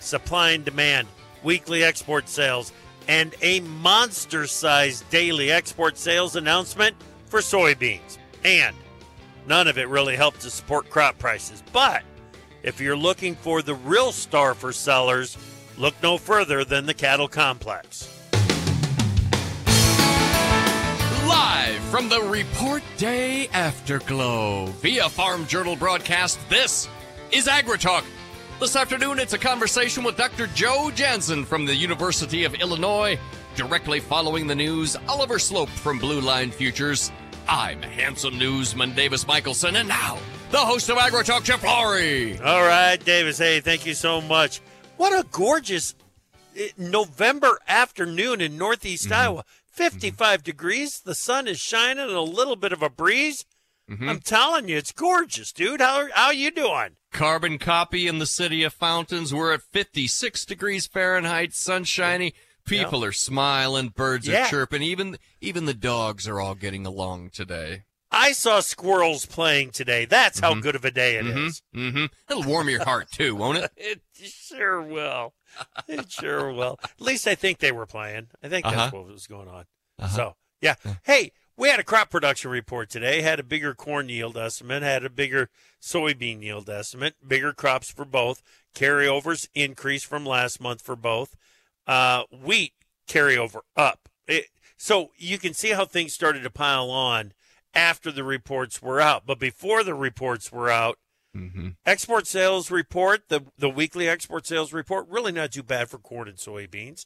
supply and demand, weekly export sales, and a monster sized daily export sales announcement for soybeans. And none of it really helped to support crop prices. But if you're looking for the real star for sellers, look no further than the cattle complex. Live from the Report Day Afterglow via Farm Journal broadcast, this is AgriTalk. This afternoon, it's a conversation with Dr. Joe Janzen from the University of Illinois. Directly following the news, Oliver Sloup from Blue Line Futures. I'm handsome newsman Davis Michaelsen, and now the host of AgriTalk, Chip Flory. All right, Davis. Hey, thank you so much. What a gorgeous eh, November afternoon in Northeast mm-hmm. Iowa. 55 mm-hmm. degrees. The sun is shining and a little bit of a breeze. Mm-hmm. I'm telling you, it's gorgeous, dude. How how you doing? Carbon copy in the city of Fountains. We're at 56 degrees Fahrenheit, sunshiny. People yep. are smiling, birds yeah. are chirping. Even even the dogs are all getting along today. I saw squirrels playing today. That's how mm-hmm. good of a day it mm-hmm. is. mm-hmm. It'll warm your heart too, won't it? it sure will. It sure will. At least I think they were playing. I think uh-huh. that's what was going on. Uh-huh. So, yeah. Hey, we had a crop production report today. Had a bigger corn yield estimate. Had a bigger soybean yield estimate. Bigger crops for both. Carryovers increase from last month for both. Uh, wheat carryover up. It, so you can see how things started to pile on after the reports were out. But before the reports were out, mm-hmm. export sales report, the, the weekly export sales report, really not too bad for corn and soybeans.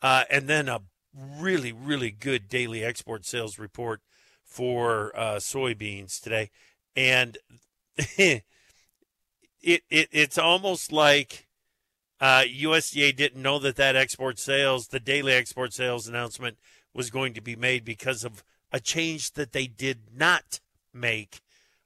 Uh, and then a really, really good daily export sales report for uh, soybeans today. And it, it it's almost like uh, USDA didn't know that that export sales, the daily export sales announcement, was going to be made because of a change that they did not make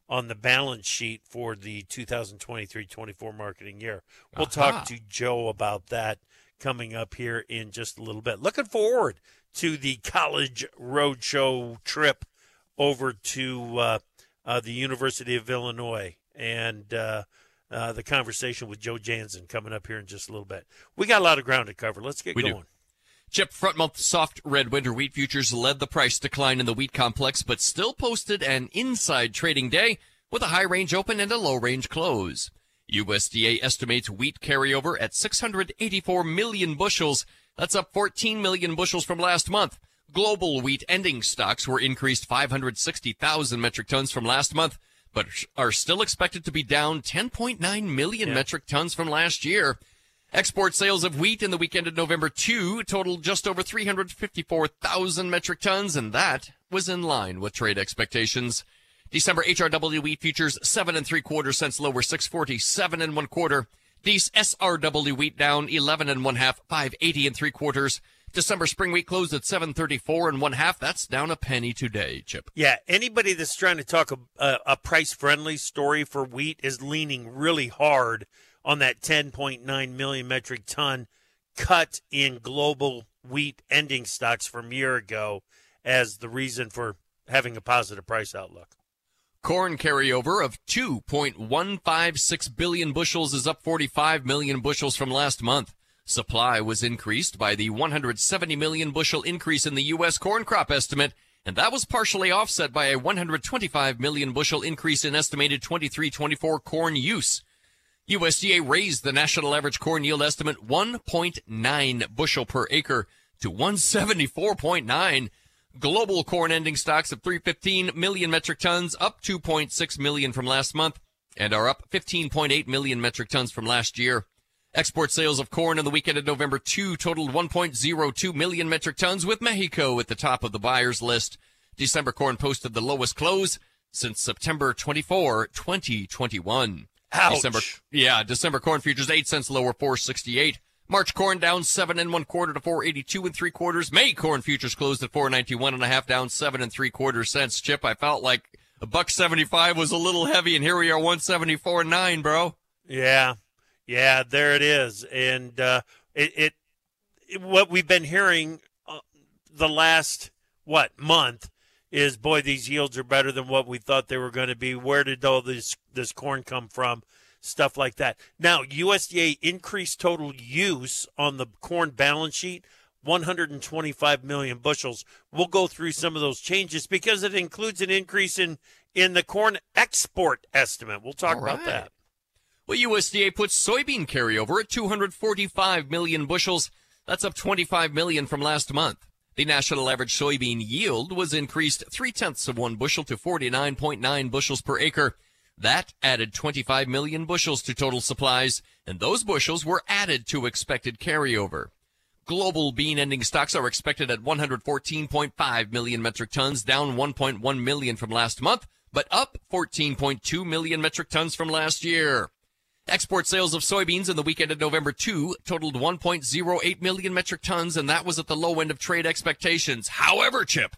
on the balance sheet for the 2023-24 marketing year. We'll talk to Joe about that coming up here in just a little bit. Looking forward to the college roadshow trip over to uh, uh, the University of Illinois and uh, uh the conversation with Joe Janzen coming up here in just a little bit. We got a lot of ground to cover. Let's get we going. Do. Chip front month soft red winter wheat futures led the price decline in the wheat complex, but still posted an inside trading day with a high range open and a low range close. USDA estimates wheat carryover at 684 million bushels. That's up 14 million bushels from last month. Global wheat ending stocks were increased 560,000 metric tons from last month, but are still expected to be down 10.9 million yeah. metric tons from last year. Export sales of wheat in the weekend of November 2 totaled just over 354,000 metric tons, and that was in line with trade expectations. December HRW wheat futures seven and three quarters cents lower, 647 and one quarter. These SRW wheat down 11 and one half, 580 and three quarters. December spring wheat closed at 734 and one half. That's down a penny today, Chip. Yeah, anybody that's trying to talk a, a, a price friendly story for wheat is leaning really hard on that 10.9 million metric ton cut in global wheat ending stocks from year ago as the reason for having a positive price outlook. Corn carryover of 2.156 billion bushels is up 45 million bushels from last month. Supply was increased by the 170 million bushel increase in the U.S. corn crop estimate, and that was partially offset by a 125 million bushel increase in estimated 23-24 corn use. USDA raised the national average corn yield estimate 1.9 bushel per acre to 174.9. Global corn ending stocks of 315 million metric tons, up 2.6 million from last month, and are up 15.8 million metric tons from last year. Export sales of corn in the weekend of November 2 totaled 1.02 million metric tons, with Mexico at the top of the buyers list. December corn posted the lowest close since September 24, 2021. Ouch. December, yeah, December corn futures eight cents lower, 468. March corn down seven and one quarter to 482 and three quarters. May corn futures closed at 491 and a half, down seven and three quarters cents. Chip, I felt like a buck 75 was a little heavy, and here we are 174 and nine, bro. Yeah, yeah, there it is, and uh, it, it, it, what we've been hearing uh, the last what month is boy these yields are better than what we thought they were going to be. Where did all this this corn come from? Stuff like that. Now USDA increased total use on the corn balance sheet. 125 million bushels. We'll go through some of those changes because it includes an increase in in the corn export estimate. We'll talk right. about that. Well, USDA puts soybean carryover at 245 million bushels. That's up 25 million from last month. The national average soybean yield was increased three tenths of one bushel to 49.9 bushels per acre. That added 25 million bushels to total supplies, and those bushels were added to expected carryover. Global bean ending stocks are expected at 114.5 million metric tons, down 1.1 million from last month, but up 14.2 million metric tons from last year. Export sales of soybeans in the weekend of November 2 totaled 1.08 million metric tons, and that was at the low end of trade expectations. However, Chip,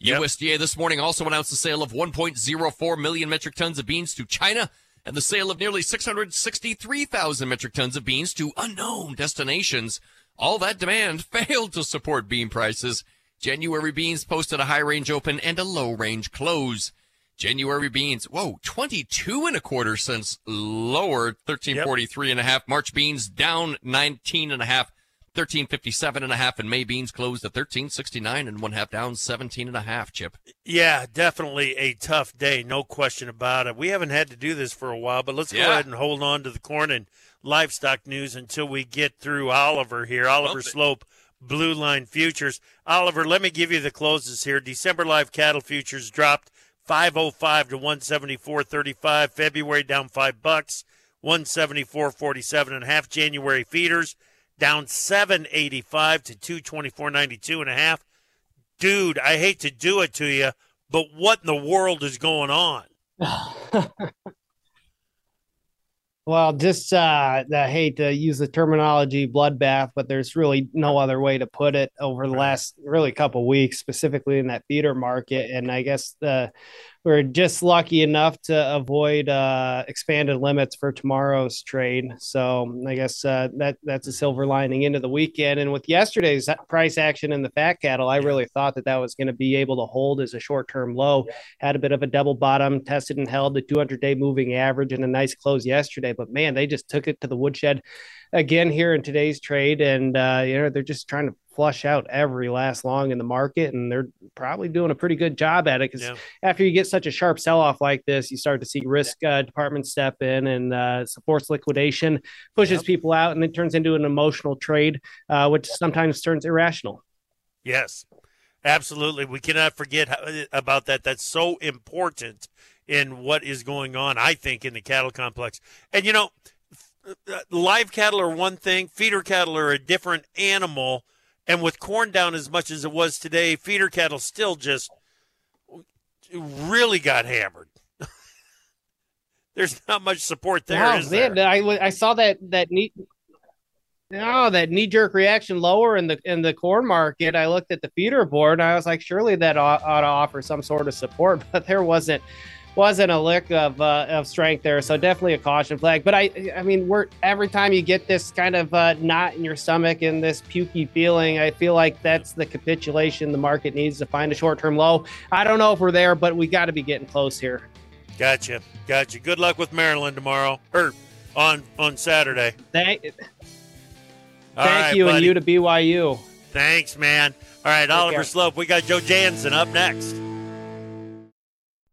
yep. USDA this morning also announced the sale of 1.04 million metric tons of beans to China and the sale of nearly 663,000 metric tons of beans to unknown destinations. All that demand failed to support bean prices. January beans posted a high range open and a low range close. January beans, whoa, 22 and a quarter cents lower, 1343 yep. and a half. March beans down 19 and a half, 1357 and a half. And May beans closed at 1369 and one half, down 17 and a half, Chip. Yeah, definitely a tough day. No question about it. We haven't had to do this for a while, but let's yeah. go ahead and hold on to the corn and livestock news until we get through Oliver here. Oliver Sloup. Blue Line Futures. Oliver, let me give you the closes here. December live cattle futures dropped 505 to 174.35. February down five bucks, 174.47 and a half. January feeders down 785 to 224.92 and a half. Dude, I hate to do it to you, but what in the world is going on? Well, just uh, I hate to use the terminology bloodbath, but there's really no other way to put it over the last really couple weeks, specifically in that feeder market. And I guess the we're just lucky enough to avoid uh, expanded limits for tomorrow's trade. So I guess uh, that that's a silver lining into the weekend. And with yesterday's price action in the fat cattle, I really thought that that was going to be able to hold as a short term low. Had a bit of a double bottom, tested and held the 200 day moving average, and a nice close yesterday. But man, they just took it to the woodshed again here in today's trade, and uh, you know they're just trying to flush out every last long in the market, and they're probably doing a pretty good job at it. Because yeah. after you get such a sharp sell off like this, you start to see risk uh, departments step in and uh, supports liquidation, pushes people out, and it turns into an emotional trade, uh, which sometimes turns irrational. Yes, absolutely. We cannot forget how, about that. That's so important in what is going on. I think in the cattle complex, and you know live cattle are one thing, feeder cattle are a different animal. And with corn down as much as it was today, feeder cattle still just really got hammered. There's not much support there. Wow, man, there? I, I saw that that neat. No, oh, that knee jerk reaction lower in the in the corn market. I looked at the feeder board and I was like, surely that ought, ought to offer some sort of support, but there wasn't wasn't a lick of uh, of strength there. So definitely a caution flag. But I I mean we're every time you get this kind of uh, knot in your stomach and this pukey feeling, I feel like that's the capitulation the market needs to find a short term low. I don't know if we're there, but we got to be getting close here. Gotcha, gotcha. Good luck with Maryland tomorrow or on on Saturday. Thank, thank right, you, buddy. and you to BYU. Thanks, man. All right, Take Oliver care. Sloup. We got Joe Janzen up next.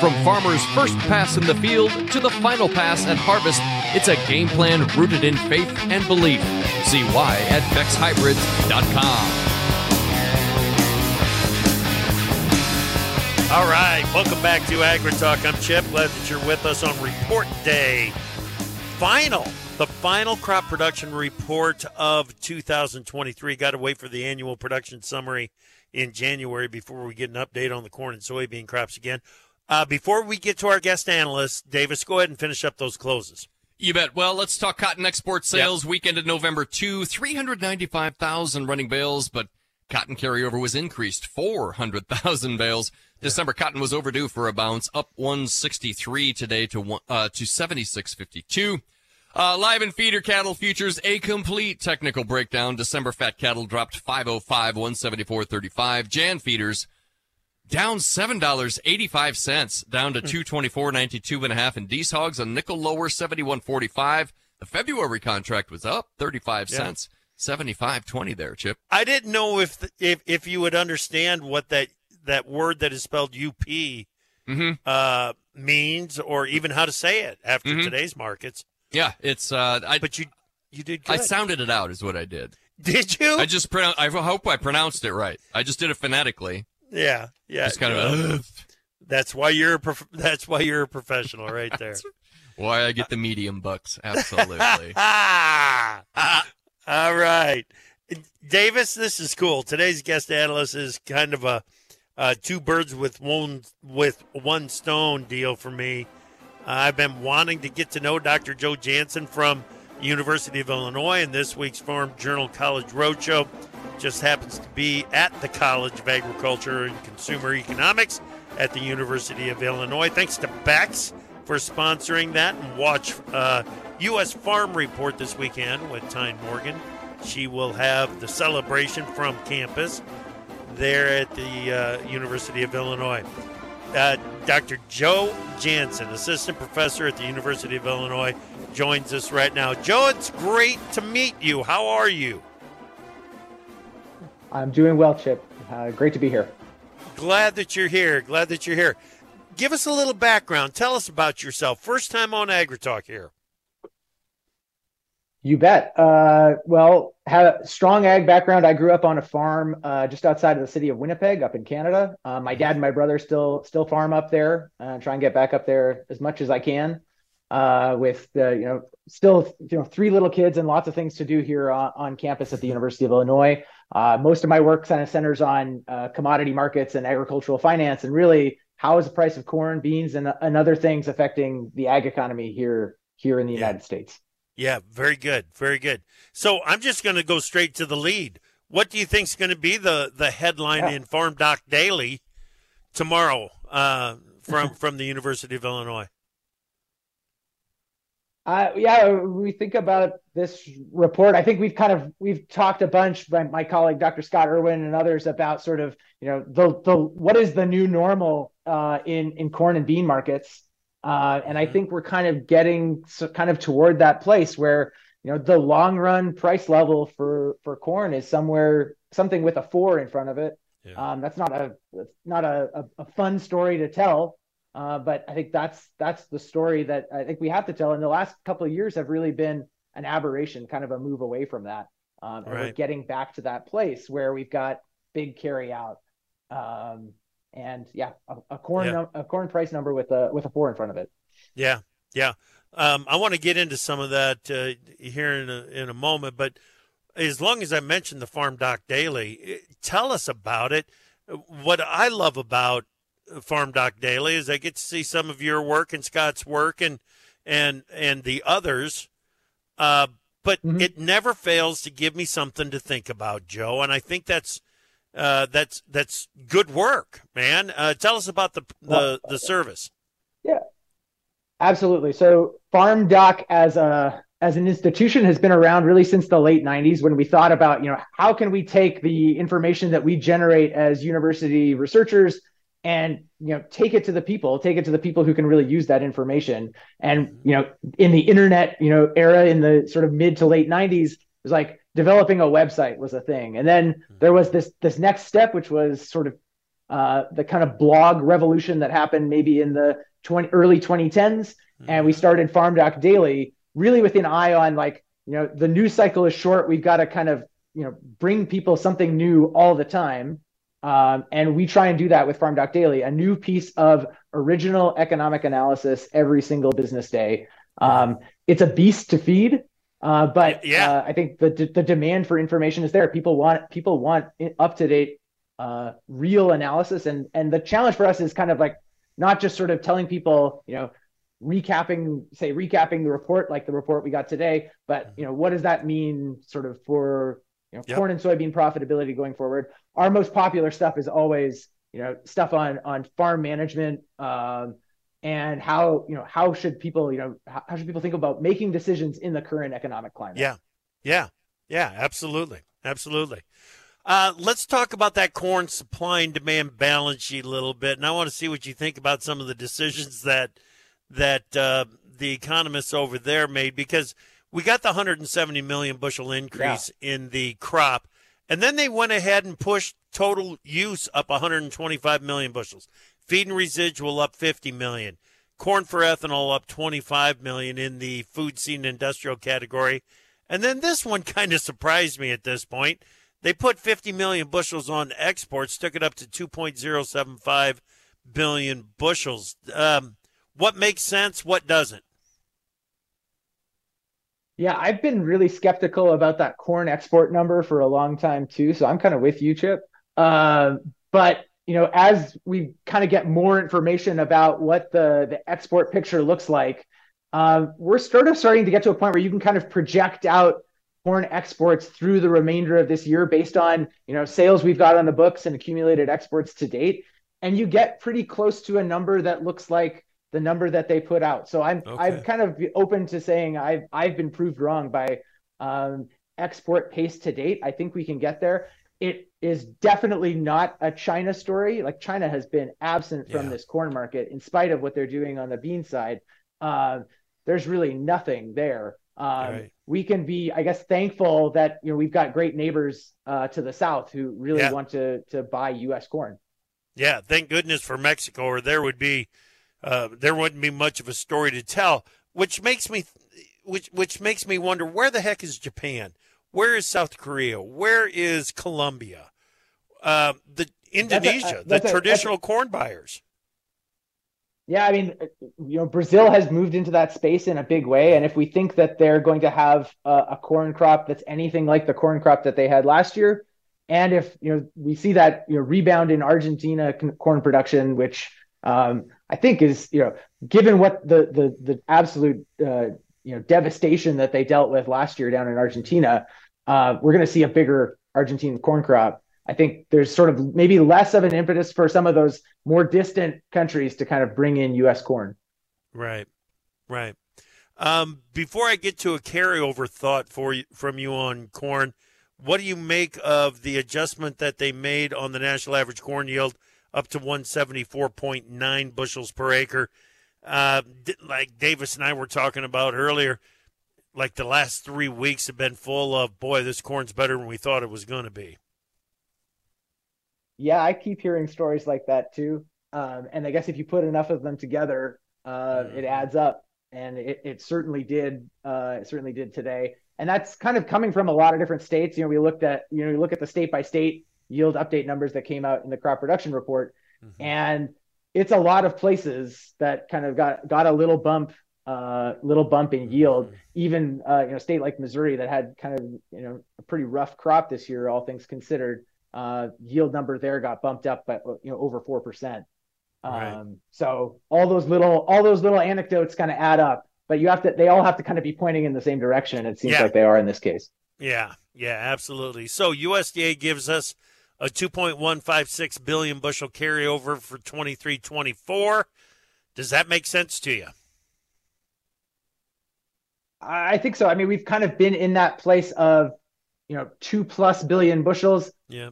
From farmers' first pass in the field to the final pass at harvest, it's a game plan rooted in faith and belief. See why at BecksHybrids.com. All right, welcome back to AgriTalk. I'm Chip. Glad that you're with us on Report Day. Final, the final crop production report of 2023. Got to wait for the annual production summary in January before we get an update on the corn and soybean crops again. Uh, before we get to our guest analyst, Davis, go ahead and finish up those closes. You bet. Well, let's talk cotton export sales. Yep. Weekend of November 2, 395,000 running bales, but cotton carryover was increased 400,000 bales. Yeah. December cotton was overdue for a bounce, up 163 today to uh, to 76.52. Uh, live and feeder cattle futures, a complete technical breakdown. December fat cattle dropped 505, 174.35. Jan feeders down seven dollars eighty five cents, down to hmm. two twenty four ninety two and a half. And D's hogs a nickel lower seventy one forty five. The February contract was up thirty five yeah. cents, seventy five twenty there. Chip. I didn't know if if if you would understand what that that word that is spelled UP mm-hmm. uh, means, or even how to say it after mm-hmm. today's markets. Yeah, it's. Uh, I, but you you did. Good. I sounded it out, is what I did. Did you? I just pronoun- I hope I pronounced it right. I just did it phonetically. Yeah, yeah. Just kind of. that's why you're a prof- that's why you're a professional, right there. why I get the medium bucks, absolutely. ah, All right, Davis. This is cool. Today's guest analyst is kind of a uh, two birds with one with one stone deal for me. Uh, I've been wanting to get to know Dr. Joe Janzen from University of Illinois and this week's Farm Journal College Roadshow just happens to be at the College of Agriculture and Consumer Economics at the University of Illinois. Thanks to Beck's for sponsoring that. And watch uh, U.S. Farm Report this weekend with Tyne Morgan. She will have the celebration from campus there at the uh, University of Illinois. Uh, Dr. Joe Janzen, assistant professor at the University of Illinois, joins us right now. Joe, it's great to meet you. How are you? I'm doing well, Chip. Uh, great to be here. Glad that you're here. Glad that you're here. Give us a little background. Tell us about yourself. First time on AgriTalk here. You bet. Uh, well, had a strong ag background. I grew up on a farm uh, just outside of the city of Winnipeg, up in Canada. Uh, my dad and my brother still still farm up there. Uh, try and get back up there as much as I can. Uh, with the you know still you know three little kids and lots of things to do here on, on campus at the University of Illinois. Uh, most of my work kind of centers on uh, commodity markets and agricultural finance, and really how is the price of corn, beans, and, and other things affecting the ag economy here here in the yeah. United States. Yeah, very good, very good. So I'm just going to go straight to the lead. What do you think is going to be the the headline yeah. in Farm Doc Daily tomorrow uh, from from the University of Illinois? Uh, yeah, we think about this report. I think we've kind of we've talked a bunch by my colleague Dr. Scott Irwin and others about sort of you know the the what is the new normal uh, in in corn and bean markets, uh, and I mm-hmm. think we're kind of getting so kind of toward that place where you know the long run price level for for corn is somewhere something with a four in front of it. Yeah. Um, that's not a not a, a, a fun story to tell, uh, but I think that's that's the story that I think we have to tell. And the last couple of years have really been an aberration, kind of a move away from that. Um, and right. we're getting back to that place where we've got big carry out. Um, and yeah, a, a corn yeah. a corn price number with a with a four in front of it. Yeah, yeah. Um, I want to get into some of that uh, here in a, in a moment, but as long as I mentioned the Farm Doc Daily, eh, tell us about it. What I love about Farm Doc Daily is I get to see some of your work and Scott's work and and and the others. Uh, but mm-hmm. it never fails to give me something to think about, Joe. And I think that's uh, that's that's good work, man. Uh, tell us about the the, the service. Yeah, absolutely. So Farm Doc as a as an institution has been around really since the late 90s when we thought about you know how can we take the information that we generate as university researchers and you know take it to the people take it to the people who can really use that information and you know in the internet you know era in the sort of mid to late 90s it was like developing a website was a thing. And then there was this this next step which was sort of uh, the kind of blog revolution that happened maybe in the 20, early 2010s and we started farm doc daily really with an eye on like you know the news cycle is short. We've got to kind of you know bring people something new all the time. Um, and we try and do that with farm doc daily a new piece of original economic analysis every single business day. Um, it's a beast to feed uh, but yeah. uh, i think the the demand for information is there. People want people want up to date uh, real analysis. And and the challenge for us is kind of like not just sort of telling people you know recapping say recapping the report like the report we got today but you know what does that mean sort of for you know yep. corn and soybean profitability going forward? Our most popular stuff is always you know stuff on on farm management um, and how you know how should people you know how, should people think about making decisions in the current economic climate? Yeah. Yeah. Yeah absolutely. Absolutely. Uh, let's talk about that corn supply and demand balance sheet a little bit and i want to see what you think about some of the decisions that that uh, the economists over there made because we got the 170 million bushel increase yeah. in the crop, and then they went ahead and pushed total use up 125 million bushels, feed and residual up 50 million, corn for ethanol up 25 million in the food seed and industrial category, and then this one kind of surprised me at this point. They put 50 million bushels on exports, took it up to 2.075 billion bushels. Um, what makes sense? What doesn't? Yeah, I've been really skeptical about that corn export number for a long time too. So I'm kind of with you, Chip. Uh, but you know, as we kind of get more information about what the the export picture looks like, um, we're sort of starting to get to a point where you can kind of project out corn exports through the remainder of this year based on you know sales we've got on the books and accumulated exports to date, and you get pretty close to a number that looks like the number that they put out. So I'm okay. I'm kind of open to saying I've I've been proved wrong by um, export pace to date. I think we can get there. It is definitely not a China story. Like China has been absent from yeah. this corn market in spite of what they're doing on the bean side. Uh, there's really nothing there. Um, right. We can be, I guess, thankful that you know we've got great neighbors uh, to the south who really yeah. want to to buy U.S. corn. Yeah, thank goodness for Mexico, or there would be uh, there wouldn't be much of a story to tell, which makes me, which which makes me wonder where the heck is Japan? Where is South Korea? Where is Colombia? Uh, the Indonesia, that's a, the a, traditional corn buyers. Yeah, I mean, you know, Brazil has moved into that space in a big way, and if we think that they're going to have a, a corn crop that's anything like the corn crop that they had last year, and if you know we see that you know rebound in Argentina corn production, which um, I think is you know given what the the the absolute uh, you know devastation that they dealt with last year down in Argentina, uh, we're going to see a bigger Argentine corn crop. I think there's sort of maybe less of an impetus for some of those more distant countries to kind of bring in U.S. corn. Right, right. Um, before I get to a carryover thought for you, from you on corn, what do you make of the adjustment that they made on the national average corn yield up to 174.9 bushels per acre. Uh, like Davis and I were talking about earlier, like the last three weeks have been full of, boy, this corn's better than we thought it was going to be. Yeah, I keep hearing stories like that too. Um, and I guess if you put enough of them together, uh, mm-hmm. it adds up. And it, it certainly did. Uh, it certainly did today. And that's kind of coming from a lot of different states. You know, we looked at, you know, we look at the state by state yield update numbers that came out in the crop production report. Mm-hmm. And it's a lot of places that kind of got got a little bump uh, little bump in yield. Mm-hmm. Even uh, you know, state like Missouri that had kind of you know a pretty rough crop this year, all things considered, uh, yield number there got bumped up by you know over four percent. Um, right. So all those little all those little anecdotes kind of add up. but you have to they all have to kind of be pointing in the same direction. It seems Yeah. like they are in this case. Yeah, yeah, absolutely. So USDA gives us a 2.156 billion bushel carryover for 23-24. Does that make sense to you? I think so. I mean, we've kind of been in that place of, you know, two plus billion bushels. Yeah.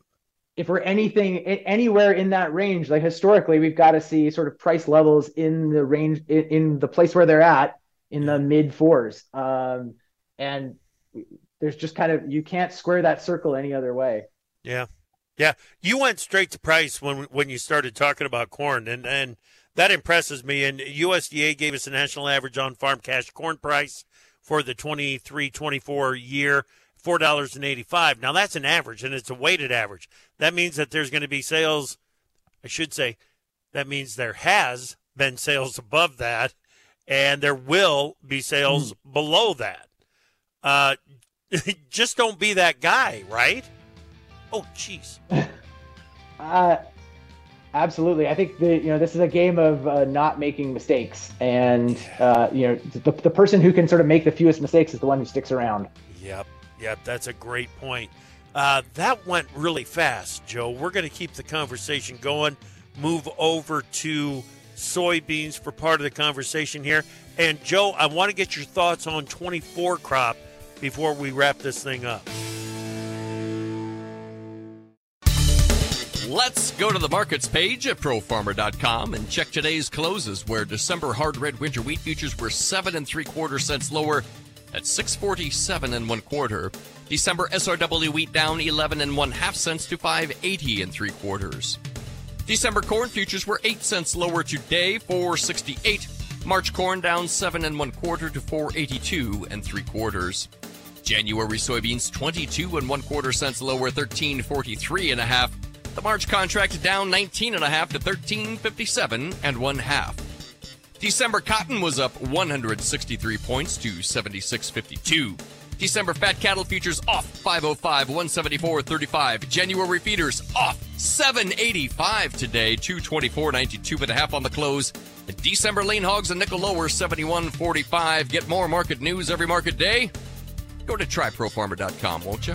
If we're anything anywhere in that range, like historically, we've got to see sort of price levels in the range in, in the place where they're at in the mid fours. Um, and there's just kind of you can't square that circle any other way. Yeah. Yeah, you went straight to price when when you started talking about corn and and that impresses me and USDA gave us a national average on farm cash corn price for the 23-24 year $4.85. Now that's an average and it's a weighted average. That means that there's going to be sales I should say that means there has been sales above that and there will be sales below that. Uh just don't be that guy, right? Oh, jeez. Uh, absolutely. I think the you know this is a game of uh, not making mistakes, and uh, you know the the person who can sort of make the fewest mistakes is the one who sticks around. Yep, yep. That's a great point. Uh, that went really fast, Joe. We're going to keep the conversation going. Move over to soybeans for part of the conversation here. And Joe, I want to get your thoughts on 24 crop before we wrap this thing up. Let's go to the markets page at profarmer.com and check today's closes where December hard red winter wheat futures were seven and three quarter cents lower at 647 and one quarter. December SRW wheat down 11 and one half cents to 580 and three quarters. December corn futures were 8 cents lower today, 468. March corn down 7 and 1 quarter to 482 and 3 quarters. January soybeans 22 and 1 quarter cents lower, 1343 and a half. The March contract down 19 and a half to 1357 and 1 half. December cotton was up 163 points to 76.52. December fat cattle futures off 505 174.35. January feeders off 785 today, 224.92 and a half on the close. December lean hogs and nickel lower 71.45. Get more market news every market day. Go to tryprofarmer.com, won't you?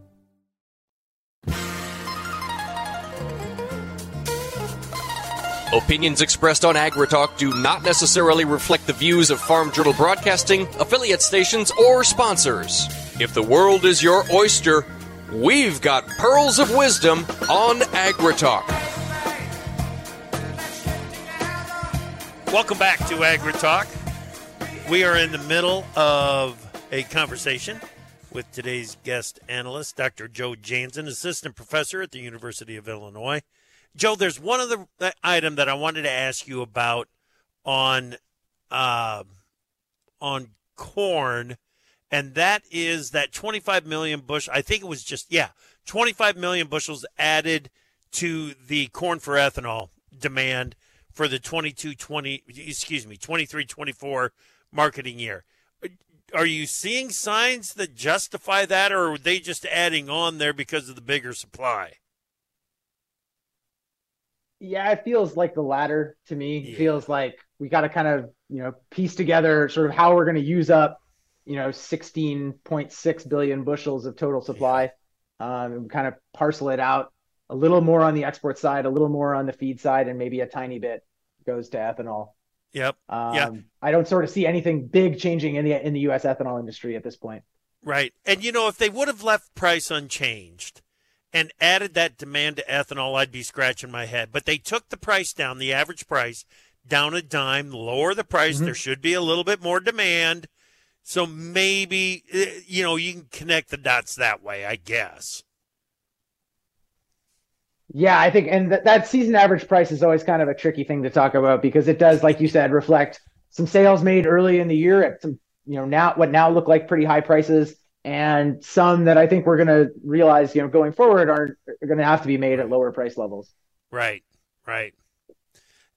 Opinions expressed on AgriTalk do not necessarily reflect the views of Farm Journal Broadcasting, affiliate stations, or sponsors. If the world is your oyster, we've got pearls of wisdom on AgriTalk. Welcome back to AgriTalk. We are in the middle of a conversation with today's guest analyst, Dr. Joe Janzen, assistant professor at the University of Illinois. Joe, there's one other item that I wanted to ask you about on uh, on corn, and that is that 25 million bushel. I think it was just yeah, 25 million bushels added to the corn for ethanol demand for the 22 20 excuse me 23 24 marketing year are you seeing signs that justify that or are they just adding on there because of the bigger supply Yeah, it feels like the latter to me. It Yeah. feels like we got to kind of, you know, piece together sort of how we're going to use up, you know, 16.6 billion bushels of total supply, um, and kind of parcel it out a little more on the export side, a little more on the feed side, and maybe a tiny bit goes to ethanol. Yep. Um, yeah. I don't sort of see anything big changing in the in the U.S. ethanol industry at this point. Right, and you know, if they would have left price unchanged and added that demand to ethanol, I'd be scratching my head. But they took the price down, the average price down a dime, lower the price. Mm-hmm. There should be a little bit more demand. So maybe, eh, you know, you can connect the dots that way, I guess. Yeah, I think, and th- that season average price is always kind of a tricky thing to talk about because it does, like you said, reflect some sales made early in the year at some, you know, now what now look like pretty high prices, and some that I think we're going to realize, you know, going forward are, are going to have to be made at lower price levels. Right, right.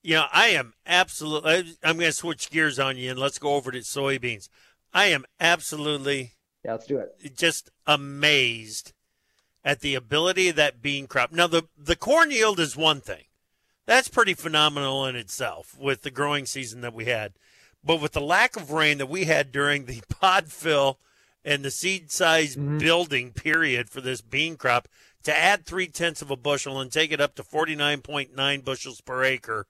You know, I am absolutely. I'm going to switch gears on you and let's go over to soybeans. I am absolutely. Yeah, let's do it. Just amazed at the ability of that bean crop. Now, the, the corn yield is one thing. That's pretty phenomenal in itself with the growing season that we had. But with the lack of rain that we had during the pod fill and the seed size mm-hmm. building period for this bean crop, to add three tenths of a bushel and take it up to 49.9 bushels per acre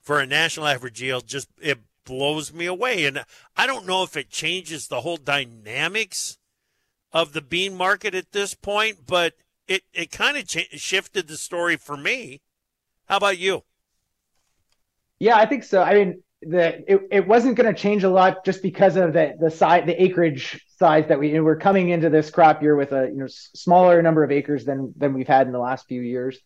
for a national average yield just it blows me away. And I don't know if it changes the whole dynamics of the bean market at this point, but it, it kind of ch- shifted the story for me. How about you? Yeah, I think so. I mean, the it, it wasn't going to change a lot just because of the the size, the acreage size that we you know, we're coming into this crop year with a you know smaller number of acres than than we've had in the last few years.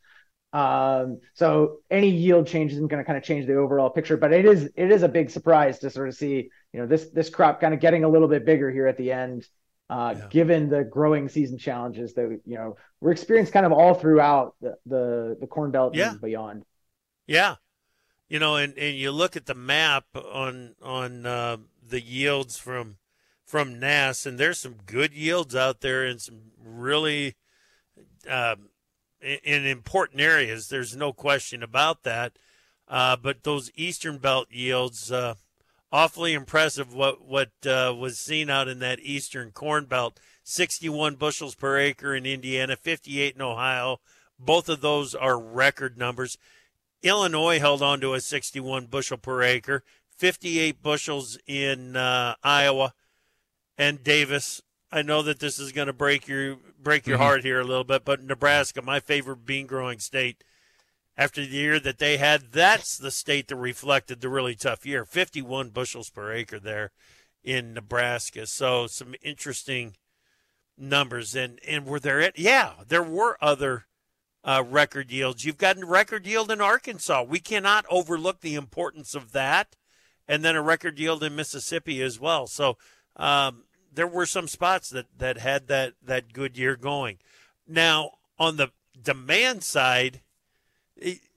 Um, so any yield change isn't going to kind of change the overall picture, but it is it is a big surprise to sort of see you know this this crop kind of getting a little bit bigger here at the end uh, yeah. given the growing season challenges that you know we're experienced kind of all throughout the the, the Corn Belt yeah. and beyond. Yeah, you know, and, and you look at the map on on uh, the yields from from NASS, and there's some good yields out there and some really um, in, in, important areas. There's no question about that. Uh, but those Eastern Belt yields, uh, awfully impressive what what uh, was seen out in that eastern corn belt 61 bushels per acre in indiana 58 in ohio both of those are record numbers illinois held on to a 61 bushel per acre 58 bushels in uh, iowa and davis i know that this is going to break your break your mm-hmm. heart here a little bit but nebraska my favorite bean growing state after the year that they had. That's the state that reflected the really tough year 51 bushels per acre there in Nebraska. So some interesting numbers. And, and were there, yeah, there were other uh, record yields. You've got a record yield in Arkansas. We cannot overlook the importance of that. And then a record yield in Mississippi as well. So um, there were some spots that, that had that, that good year going. Now, on the demand side,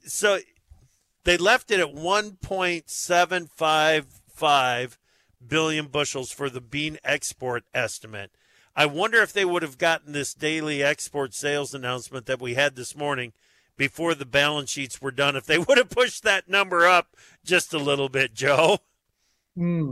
so they left it at 1.755 billion bushels for the bean export estimate. I wonder if they would have gotten this daily export sales announcement that we had this morning before the balance sheets were done, if they would have pushed that number up just a little bit, Joe. Hmm.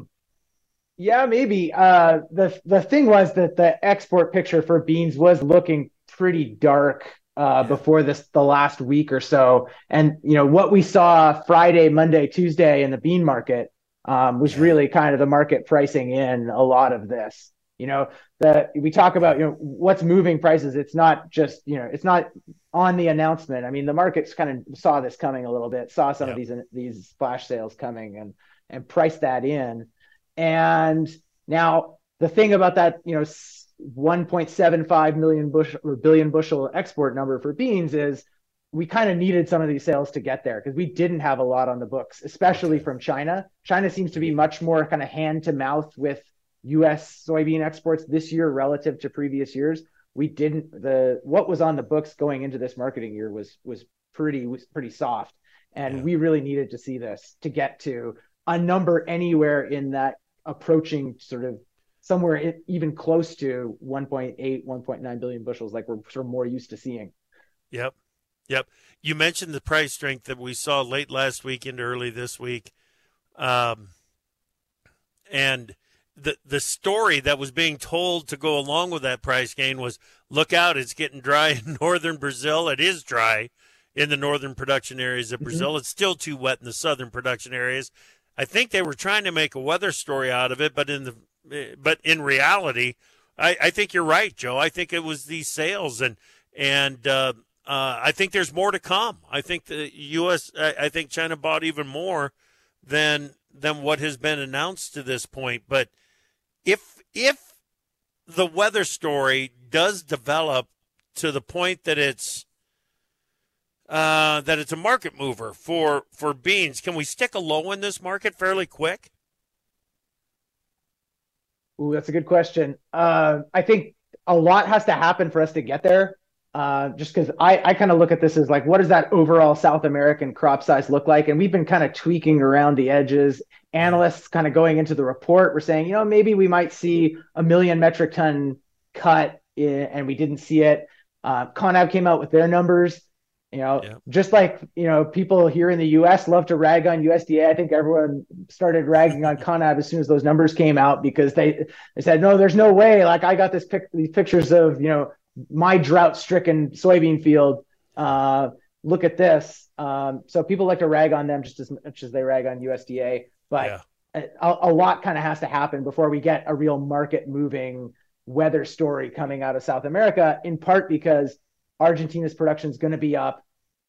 Yeah, maybe. Uh, the the thing was that the export picture for beans was looking pretty dark uh, before this the last week or so. And you know what we saw Friday, Monday, Tuesday in the bean market um, was really kind of the market pricing in a lot of this. You know, that we talk about you know what's moving prices. It's not just you know it's not on the announcement. I mean, the markets kind of saw this coming a little bit, saw some of these these splash sales coming, and and priced that in. And now the thing about that, you know 1.75 million bushel or billion bushel export number for beans is we kind of needed some of these sales to get there because we didn't have a lot on the books, especially from China. China seems to be much more kind of hand to mouth with US soybean exports this year relative to previous years. We didn't the what was on the books going into this marketing year was was pretty was pretty soft. And yeah. we really needed to see this to get to a number anywhere in that approaching sort of somewhere even close to 1.8 1.9 billion bushels like we're sort of more used to seeing yep yep you mentioned the price strength that we saw late last week into early this week um, and the the story that was being told to go along with that price gain was look out it's getting dry in northern brazil it is dry in the northern production areas of mm-hmm. brazil mm-hmm. it's still too wet in the southern production areas I think they were trying to make a weather story out of it, but in the but in reality, I, I think you're right, Joe. I think it was these sales and and uh, uh, I think there's more to come. I think the U.S. I, I think China bought even more than than what has been announced to this point. But if if the weather story does develop to the point that it's uh, that it's a market mover for for beans, can we stick a low in this market fairly quick? Ooh, that's a good question. Uh, I think a lot has to happen for us to get there. Uh, just because I, I kind of look at this as like, what does that overall South American crop size look like? And we've been kind of tweaking around the edges. Analysts kind of going into the report, we're saying, you know, maybe we might see a million metric ton cut, in, and we didn't see it. Uh, Conab came out with their numbers. You know, yeah. just like you know, people here in the U.S. love to rag on USDA. I think everyone started ragging on Conab as soon as those numbers came out because they they said, no, there's no way. Like I got this pic- these pictures of you know my drought stricken soybean field. Uh, look at this. Um, so people like to rag on them just as much as they rag on USDA, but yeah. a, a, lot kind of has to happen before we get a real market moving weather story coming out of South America, in part because Argentina's production is going to be up.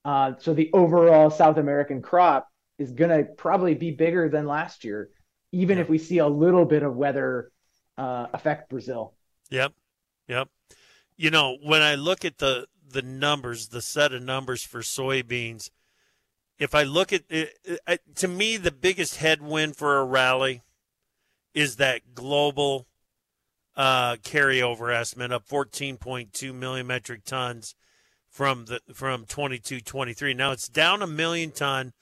Uh, so the overall South American crop is going to probably be bigger than last year, even yeah. if we see a little bit of weather uh, affect Brazil. Yep. Yep you know, when I look at the the numbers, the set of numbers for soybeans, if I look at it, to me, the biggest headwind for a rally is that global uh, carryover estimate of 14.2 million metric tons from the from 22 23. Now it's down a million ton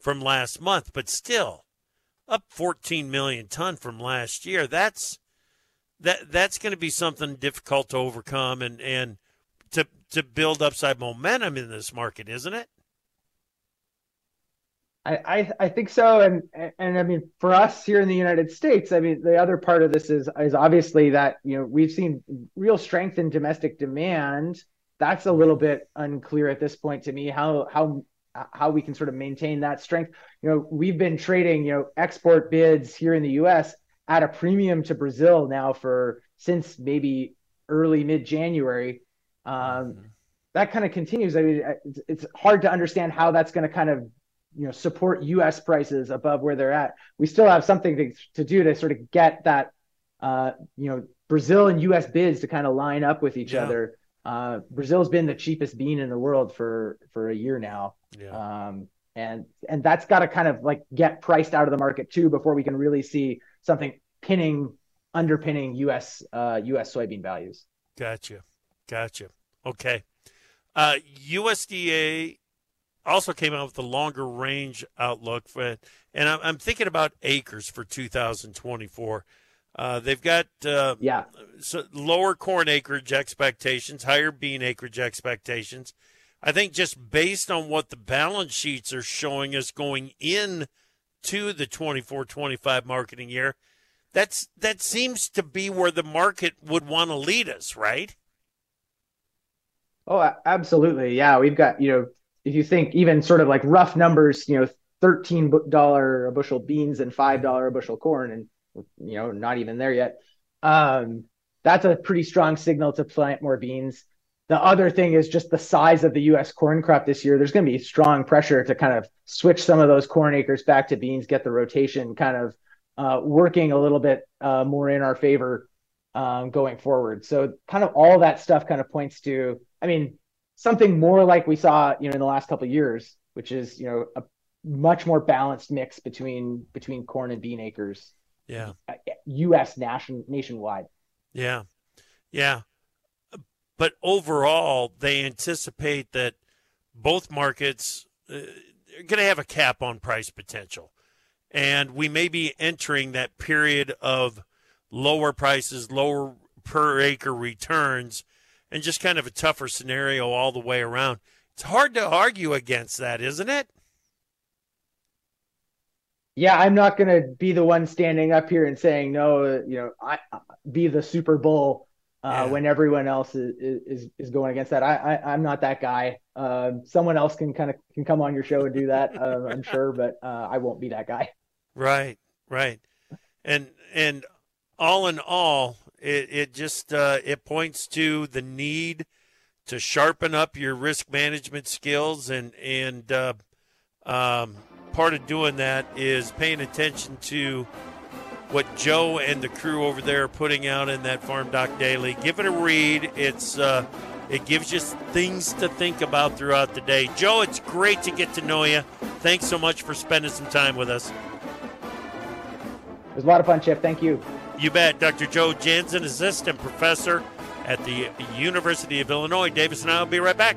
from last month, but still up 14 million ton from last year. That's that that's going to be something difficult to overcome and and to to build upside momentum in this market, isn't it? I, I, think so, and and I mean for us here in the United States, I mean the other part of this is is obviously that you know we've seen real strength in domestic demand. That's a little bit unclear at this point to me how how how we can sort of maintain that strength. You know, we've been trading you know export bids here in the U.S at a premium to Brazil now for since maybe early mid January. Um, mm-hmm. That kind of continues. I mean, it's hard to understand how that's going to kind of you know support U.S. prices above where they're at. We still have something to, to do to sort of get that uh, you know Brazil and U.S. bids to kind of line up with each yeah. other. Uh, Brazil's been the cheapest bean in the world for for a year now. Yeah. Um, and and that's got to kind of like get priced out of the market too before we can really see something pinning underpinning U.S. Uh, U.S. soybean values. Gotcha, gotcha. Okay, uh, USDA also came out with a longer range outlook for, and I'm, I'm thinking about acres for 2024. Uh, they've got uh, yeah so lower corn acreage expectations, higher bean acreage expectations. I think just based on what the balance sheets are showing us going in to the 24-25 marketing year, that's that seems to be where the market would want to lead us, right? Oh, absolutely. Yeah, we've got you know, if you think even sort of like rough numbers, you know, thirteen dollar a bushel beans and five dollar a bushel corn, and you know, not even there yet. Um, that's a pretty strong signal to plant more beans. The other thing is just the size of the U.S. corn crop this year. There's going to be strong pressure to kind of switch some of those corn acres back to beans, get the rotation kind of uh, working a little bit uh, more in our favor um, going forward. So kind of all that stuff kind of points to, I mean, something more like we saw, you know, in the last couple of years, which is, you know, a much more balanced mix between between corn and bean acres. Yeah. U.S. nation nationwide. Yeah, yeah. But overall, they anticipate that both markets uh, are going to have a cap on price potential and we may be entering that period of lower prices, lower per acre returns, and just kind of a tougher scenario all the way around. It's hard to argue against that, isn't it? Yeah, I'm not going to be the one standing up here and saying no. You know, I be the Super Bowl uh, yeah. when everyone else is, is is going against that. I, I am not that guy. Uh, someone else can kind of can come on your show and do that. Uh, I'm sure, but uh, I won't be that guy. Right, right, and and all in all, it it just uh, it points to the need to sharpen up your risk management skills and and uh, um, part of doing that is paying attention to what Joe and the crew over there are putting out in that farmdoc daily. Give it a read. It's uh, it gives you things to think about throughout the day. Joe, it's great to get to know you. Thanks so much for spending some time with us. It was a lot of fun, Chip. Thank you. You bet. Dr. Joe Janzen, assistant professor at the University of Illinois. Davis and I will be right back.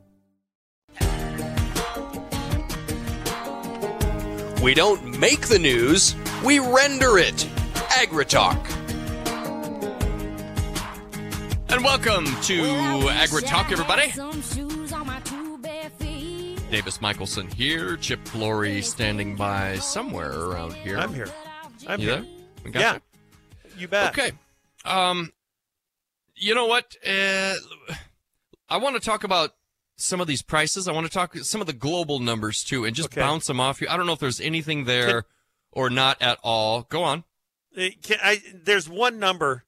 We don't make the news, we render it. AgriTalk. And welcome to AgriTalk, everybody. Davis Michaelson here, Chip Flory standing by somewhere around here. I'm here. I'm you here. There? Yeah, you bet. Okay. Um, you know what? Uh, I want to talk about some of these prices. I want to talk some of the global numbers too, and just Okay. bounce them off you. I don't know if there's anything there or not at all. Go on. Can I, there's one number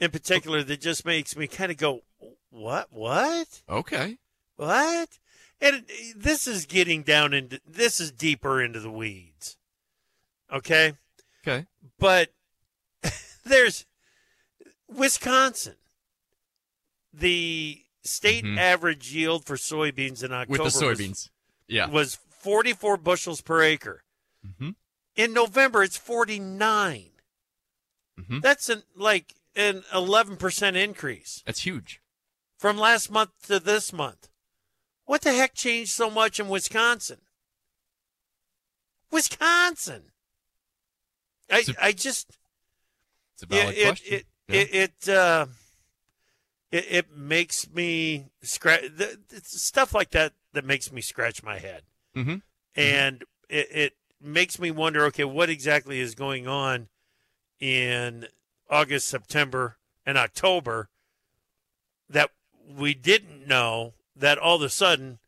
in particular that just makes me kind of go, "What? What? Okay. What?" And this is getting down into this is deeper into the weeds. Okay, Okay. but there's Wisconsin. The state Mhm. average yield for soybeans in October With the was- soybeans. Yeah. was 44 bushels per acre. Mhm. In November, it's 49. Mhm. That's an, like an 11% increase That's huge. from last month to this month. What the heck changed so much in Wisconsin? Wisconsin. I, It's just It's a valid it, question. It Yeah. it it, uh, it it makes me scratch it's stuff like that that makes me scratch my head, Mhm. and it, it makes me wonder. Okay, what exactly is going on in August, September, and October that we didn't know that all of a sudden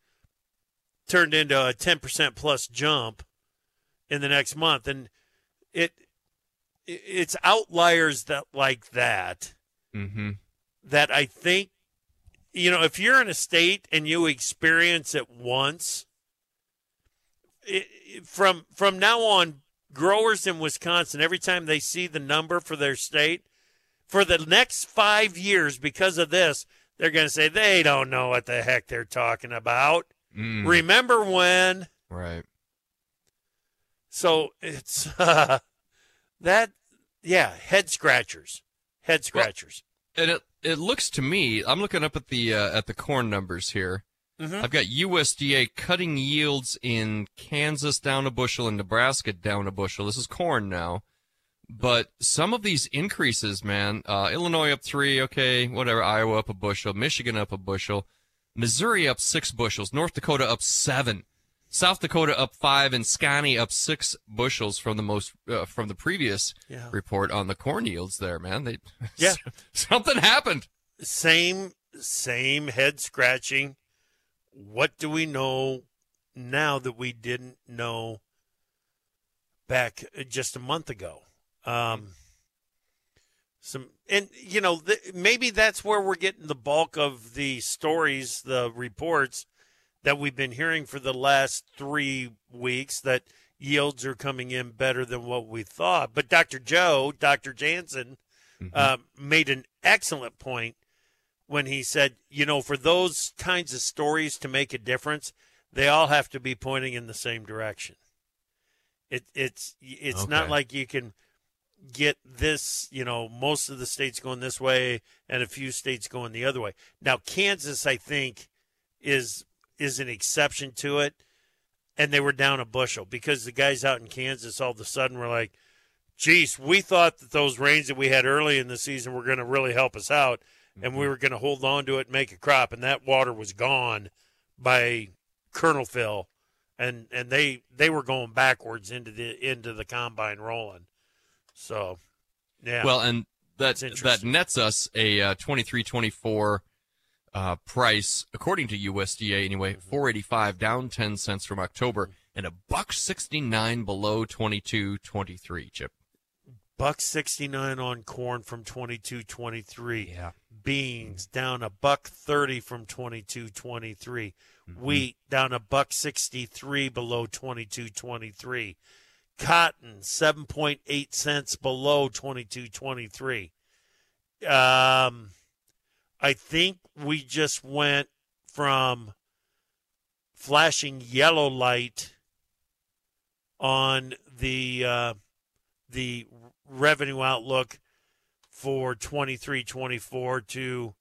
turned into a ten percent plus jump in the next month, and it it's outliers that like that Mm-hmm. That I think you know if you're in a state and you experience it once it, from from now on growers in Wisconsin every time they see the number for their state for the next 5 years because of this they're going to say they don't know what the heck they're talking about Mm. remember when right. so it's uh, that yeah head scratchers head scratchers And it it looks to me, I'm looking up at the uh, at the corn numbers here. Mhm. I've got USDA cutting yields in Kansas down a bushel and Nebraska down a bushel. This is corn now. But some of these increases, man, uh, Illinois up three, okay, whatever. Iowa up a bushel, Michigan up a bushel, Missouri up six bushels, North Dakota up seven, South Dakota up five, and Scotty up six bushels from the most uh, from the previous Yeah. report on the corn yields. There, man, they Yeah. something happened. same same head scratching what do we know now that we didn't know back uh, just a month ago um some and you know th- maybe that's where we're getting the bulk of the stories the reports that we've been hearing for the last 3 weeks that yields are coming in better than what we thought. But Dr. Joe, Dr. Janzen, mm-hmm. uh, made an excellent point when he said, you know, for those kinds of stories to make a difference, they all have to be pointing in the same direction. It, it's it's okay. not like you can get this, you know, most of the states going this way and a few states going the other way. Now Kansas, I think, is is an exception to it, and they were down a bushel because the guys out in Kansas all of a sudden were like, "Geez, we thought that those rains that we had early in the season were going to really help us out, and we mm-hmm. were going to hold on to it and make a crop, and that water was gone by kernel fill." And, and they they were going backwards into the into the combine rolling, so yeah. Well, and that that nets us a uh, 23-24 uh, price, according to USDA anyway, mm-hmm. 485 down 10 cents from October and a buck 69 below 22.23 chip. Buck 69 on corn from 22.23. Yeah. Beans down a buck 30 from 22.23. Mm-hmm. Wheat down a buck 63 below 22.23. Cotton 7.8 cents below 22.23. Um I think we just went from flashing yellow light on the uh, the revenue outlook for 23 24 to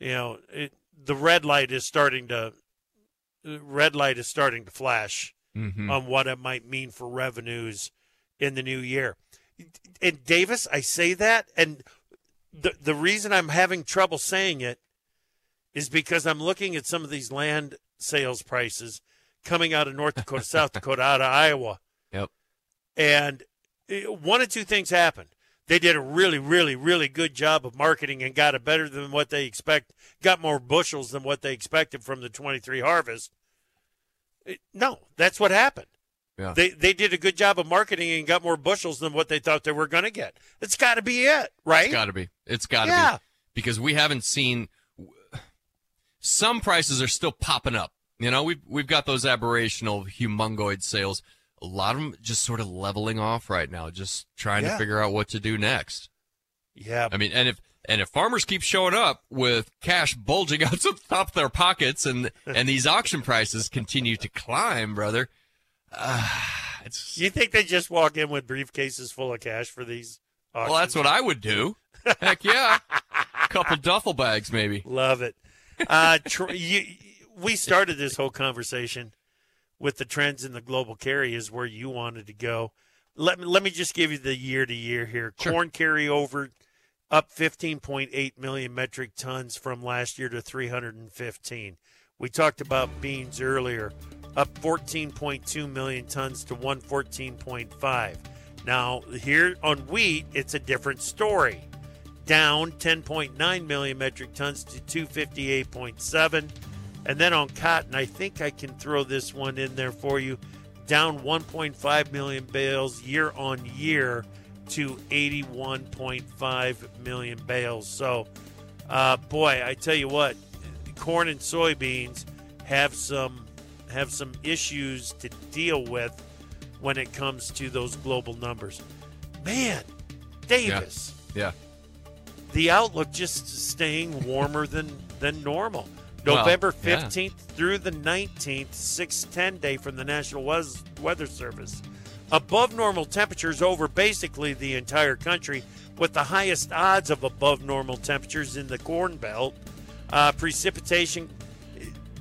you know it, the red light is starting to red light is starting to flash mm-hmm. on what it might mean for revenues in the new year and davis i say that and the the reason I'm having trouble saying it is because I'm looking at some of these land sales prices coming out of North Dakota, South Dakota, out of Iowa. Yep. And eh, one of two things happened. They did a really, really, really good job of marketing and got it better than what they expect, got more bushels than what they expected from the 23 harvest. Eh, no, that's what happened. Yeah. They they did a good job of marketing and got more bushels than what they thought they were going to get. It's got to be it, right? It's got to be. It's got to yeah. be because we haven't seen some prices are still popping up. You know, we've we've got those aberrational humongoid sales. A lot of them just sort of leveling off right now, just trying yeah. to figure out what to do next. Yeah. I mean, and if and if farmers keep showing up with cash bulging out the top of their pockets and and these auction prices continue to climb, brother, uh, you think they just walk in with briefcases full of cash for these? Auctions? Well, that's what I would do. Heck yeah, a couple duffel bags maybe. Love it. Uh, tr- you, we started this whole conversation with the trends in the global carry is where you wanted to go. Let me let me just give you the year to year here. Sure. Corn carryover up 15.8 million metric tons from last year to 315. We talked about beans earlier up 14.2 million tons to 114.5. Now, here on wheat, it's a different story. Down 10.9 million metric tons to 258.7. And then on cotton, I think I can throw this one in there for you. Down 1.5 million bales year on year to 81.5 million bales. So, uh, boy, I tell you what, corn and soybeans have some have some issues to deal with when it comes to those global numbers. Man, Davis. Yeah. yeah. The outlook just staying warmer than than normal. November well, 15th yeah. through the 19th, 610 day from the National Weather Service. Above normal temperatures over basically the entire country, with the highest odds of above normal temperatures in the Corn Belt. Uh, precipitation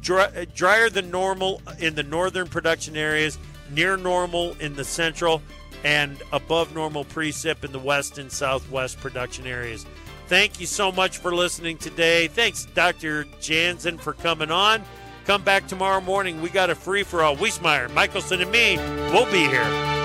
dry, drier than normal in the northern production areas, near normal in the central, and above normal precip in the west and southwest production areas. Thank you so much for listening today. Thanks, Dr. Janzen, for coming on. Come back tomorrow morning. We got a free for all. Wiesemeyer, Michaelson, and me. We'll be here.